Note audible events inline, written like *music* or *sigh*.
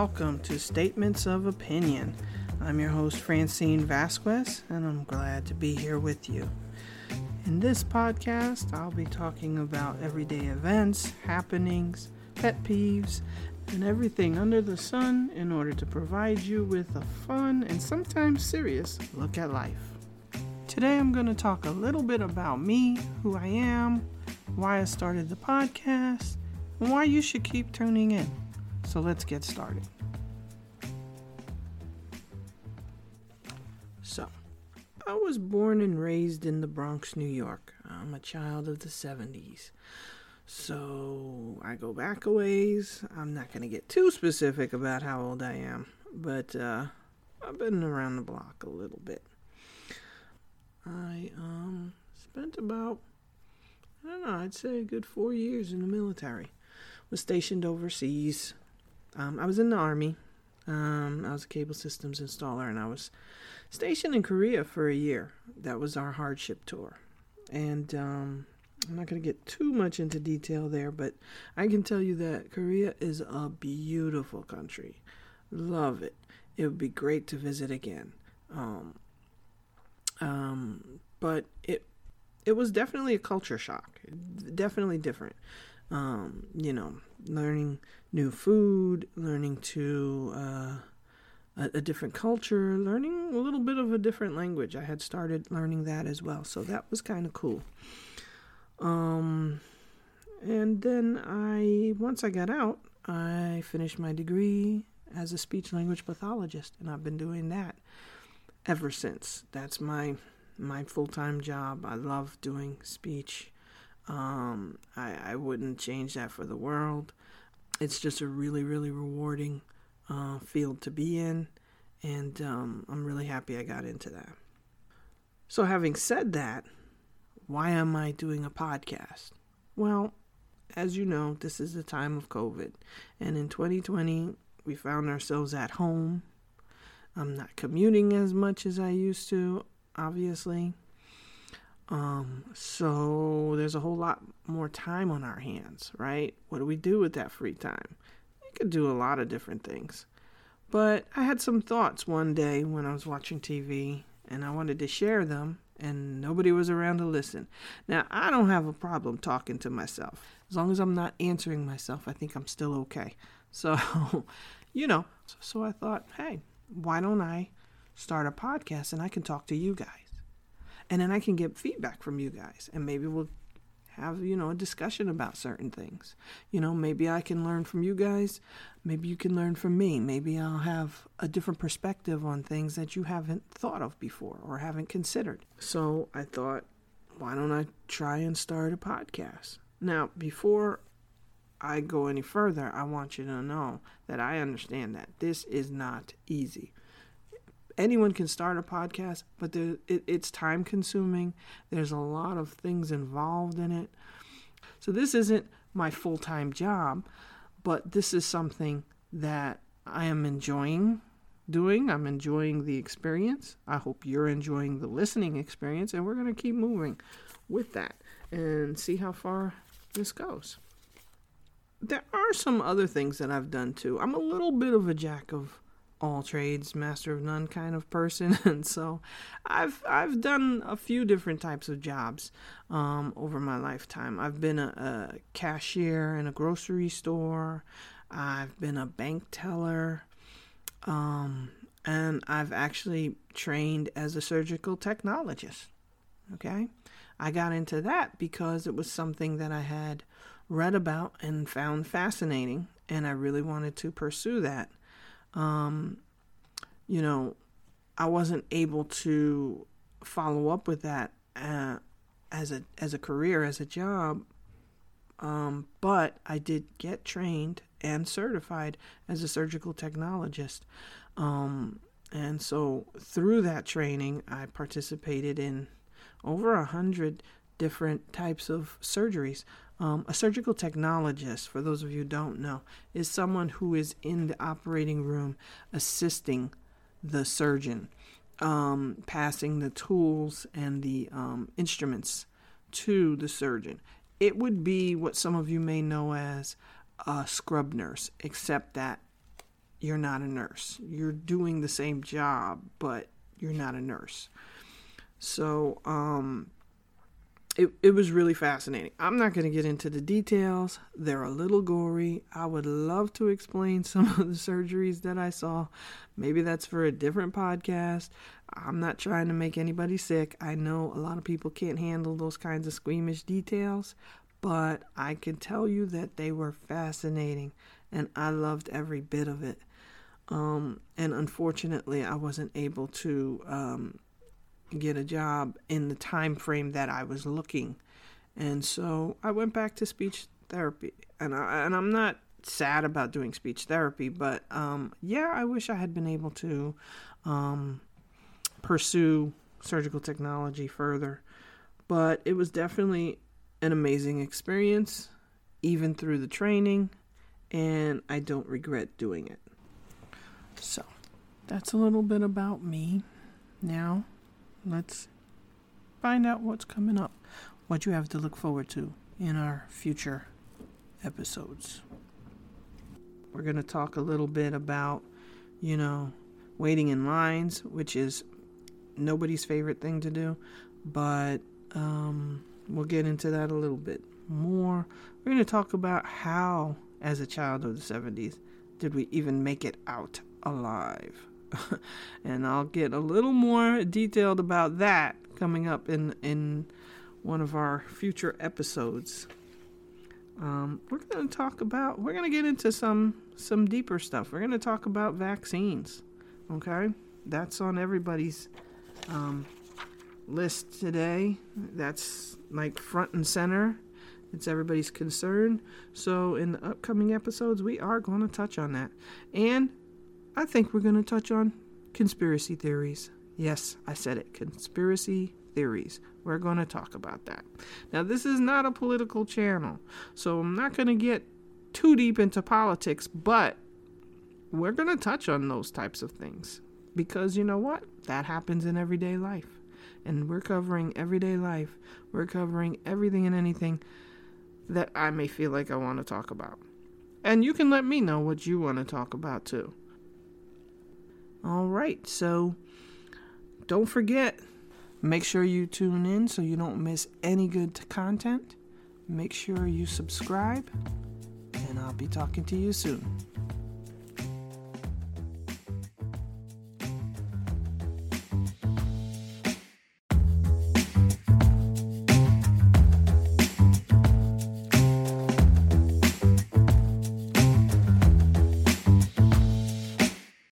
welcome to Statements of Opinion. I'm your host, Francine Vasquez, and I'm glad to be here with you. In this podcast, I'll be talking about everyday events, happenings, pet peeves, and everything under the sun in order to provide you with a fun and sometimes serious look at life. Today, I'm going to talk a little bit about me, who I am, why I started the podcast, and why you should keep tuning in. So let's get started. So, I was born and raised in the Bronx, New York. I'm a child of the 70s. So, I go back a ways. I'm not going to get too specific about how old I am, but uh, I've been around the block a little bit. I um, spent about, I don't know, I'd say a good four years in the military. Was stationed overseas, um, I was in the army. Um, I was a cable systems installer, and I was stationed in Korea for a year. That was our hardship tour, and um, I'm not going to get too much into detail there, but I can tell you that Korea is a beautiful country. Love it. It would be great to visit again. Um, um, but it it was definitely a culture shock. Definitely different. Um, you know, learning new food, learning to uh, a, a, different culture, learning a little bit of a different language. I had started learning that as well, so that was kind of cool. Um, and then I, once I got out, I finished my degree as a speech language pathologist, and I've been doing that ever since. That's my my full time job. I love doing speech. Um, I, I wouldn't change that for the world it's just a really, really rewarding uh, field to be in, and um, I'm really happy I got into that. So, having said that, why am I doing a podcast? Well, as you know, this is the time of COVID, and in 2020, we found ourselves at home. I'm not commuting as much as I used to, obviously. Um, so there's a whole lot more time on our hands, right? What do we do with that free time? You could do a lot of different things. But I had some thoughts one day when I was watching TV and I wanted to share them and nobody was around to listen. Now, I don't have a problem talking to myself. As long as I'm not answering myself, I think I'm still okay. So, *laughs* you know, so I thought, hey, why don't I start a podcast and I can talk to you guys? and then I can get feedback from you guys, and maybe we'll have you know a discussion about certain things. You know, maybe I can learn from you guys, maybe you can learn from me. Maybe I'll have a different perspective on things that you haven't thought of before or haven't considered. So I thought, why don't I try and start a podcast? Now, before I go any further, I want you to know that I understand that this is not easy anyone can start a podcast, but there, it, it's time consuming. There's a lot of things involved in it. So this isn't my full time job, but this is something that I am enjoying doing. I'm enjoying the experience. I hope you're enjoying the listening experience, and we're going to keep moving with that and see how far this goes. There are some other things that I've done too. I'm a little bit of a jack of all trades, master of none kind of person, *laughs* and so I've I've done a few different types of jobs um, over my lifetime. I've been a, a, cashier in a grocery store. I've been a bank teller, um, and I've actually trained as a surgical technologist. Okay, I got into that because it was something that I had read about and found fascinating, and I really wanted to pursue that um, you know, I wasn't able to follow up with that uh, as a as a career as a job. Um, but I did get trained and certified as a surgical technologist. Um, and so through that training, I participated in over a hundred different types of surgeries. Um, a surgical technologist, for those of you who don't know, is someone who is in the operating room assisting the surgeon, um, passing the tools and the um, instruments to the surgeon. It would be what some of you may know as a scrub nurse, except that you're not a nurse. You're doing the same job, but you're not a nurse. So, um, it, it was really fascinating. I'm not going to get into the details. They're a little gory. I would love to explain *laughs* some of the surgeries that I saw. Maybe that's for a different podcast. I'm not trying to make anybody sick. I know a lot of people can't handle those kinds of squeamish details, but I can tell you that they were fascinating and I loved every bit of it. Um, and unfortunately, I wasn't able to um, get a job in the time frame that I was looking, and so I went back to speech therapy. And I, and I'm not sad about doing speech therapy, but um, yeah, I wish I had been able to um, pursue surgical technology further. But it was definitely an amazing experience, even through the training, and I don't regret doing it. So, that's a little bit about me. Now, let's find out what's coming up, what you have to look forward to in our future episodes. We're going to talk a little bit about, you know, waiting in lines, which is nobody's favorite thing to do, but um, we'll get into that a little bit more. We're going to talk about how, as a child of the 70s, did we even make it out alive? *laughs* and I'll get a little more detailed about that coming up in in one of our future episodes. Um, we're going to talk about we're going to get into some some deeper stuff. We're going to talk about vaccines. Okay, that's on everybody's um, list today. That's like front and center. It's everybody's concern. So in the upcoming episodes, we are going to touch on that, and I think we're going to touch on conspiracy theories. Yes, I said it. Conspiracy theories. We're going to talk about that. Now, this is not a political channel, so I'm not going to get too deep into politics, but we're going to touch on those types of things because you know what? That happens in everyday life. And we're covering everyday life. We're covering everything and anything that I may feel like I want to talk about. And you can let me know what you want to talk about too. All right, so don't forget, make sure you tune in so you don't miss any good content. Make sure you subscribe, and I'll be talking to you soon.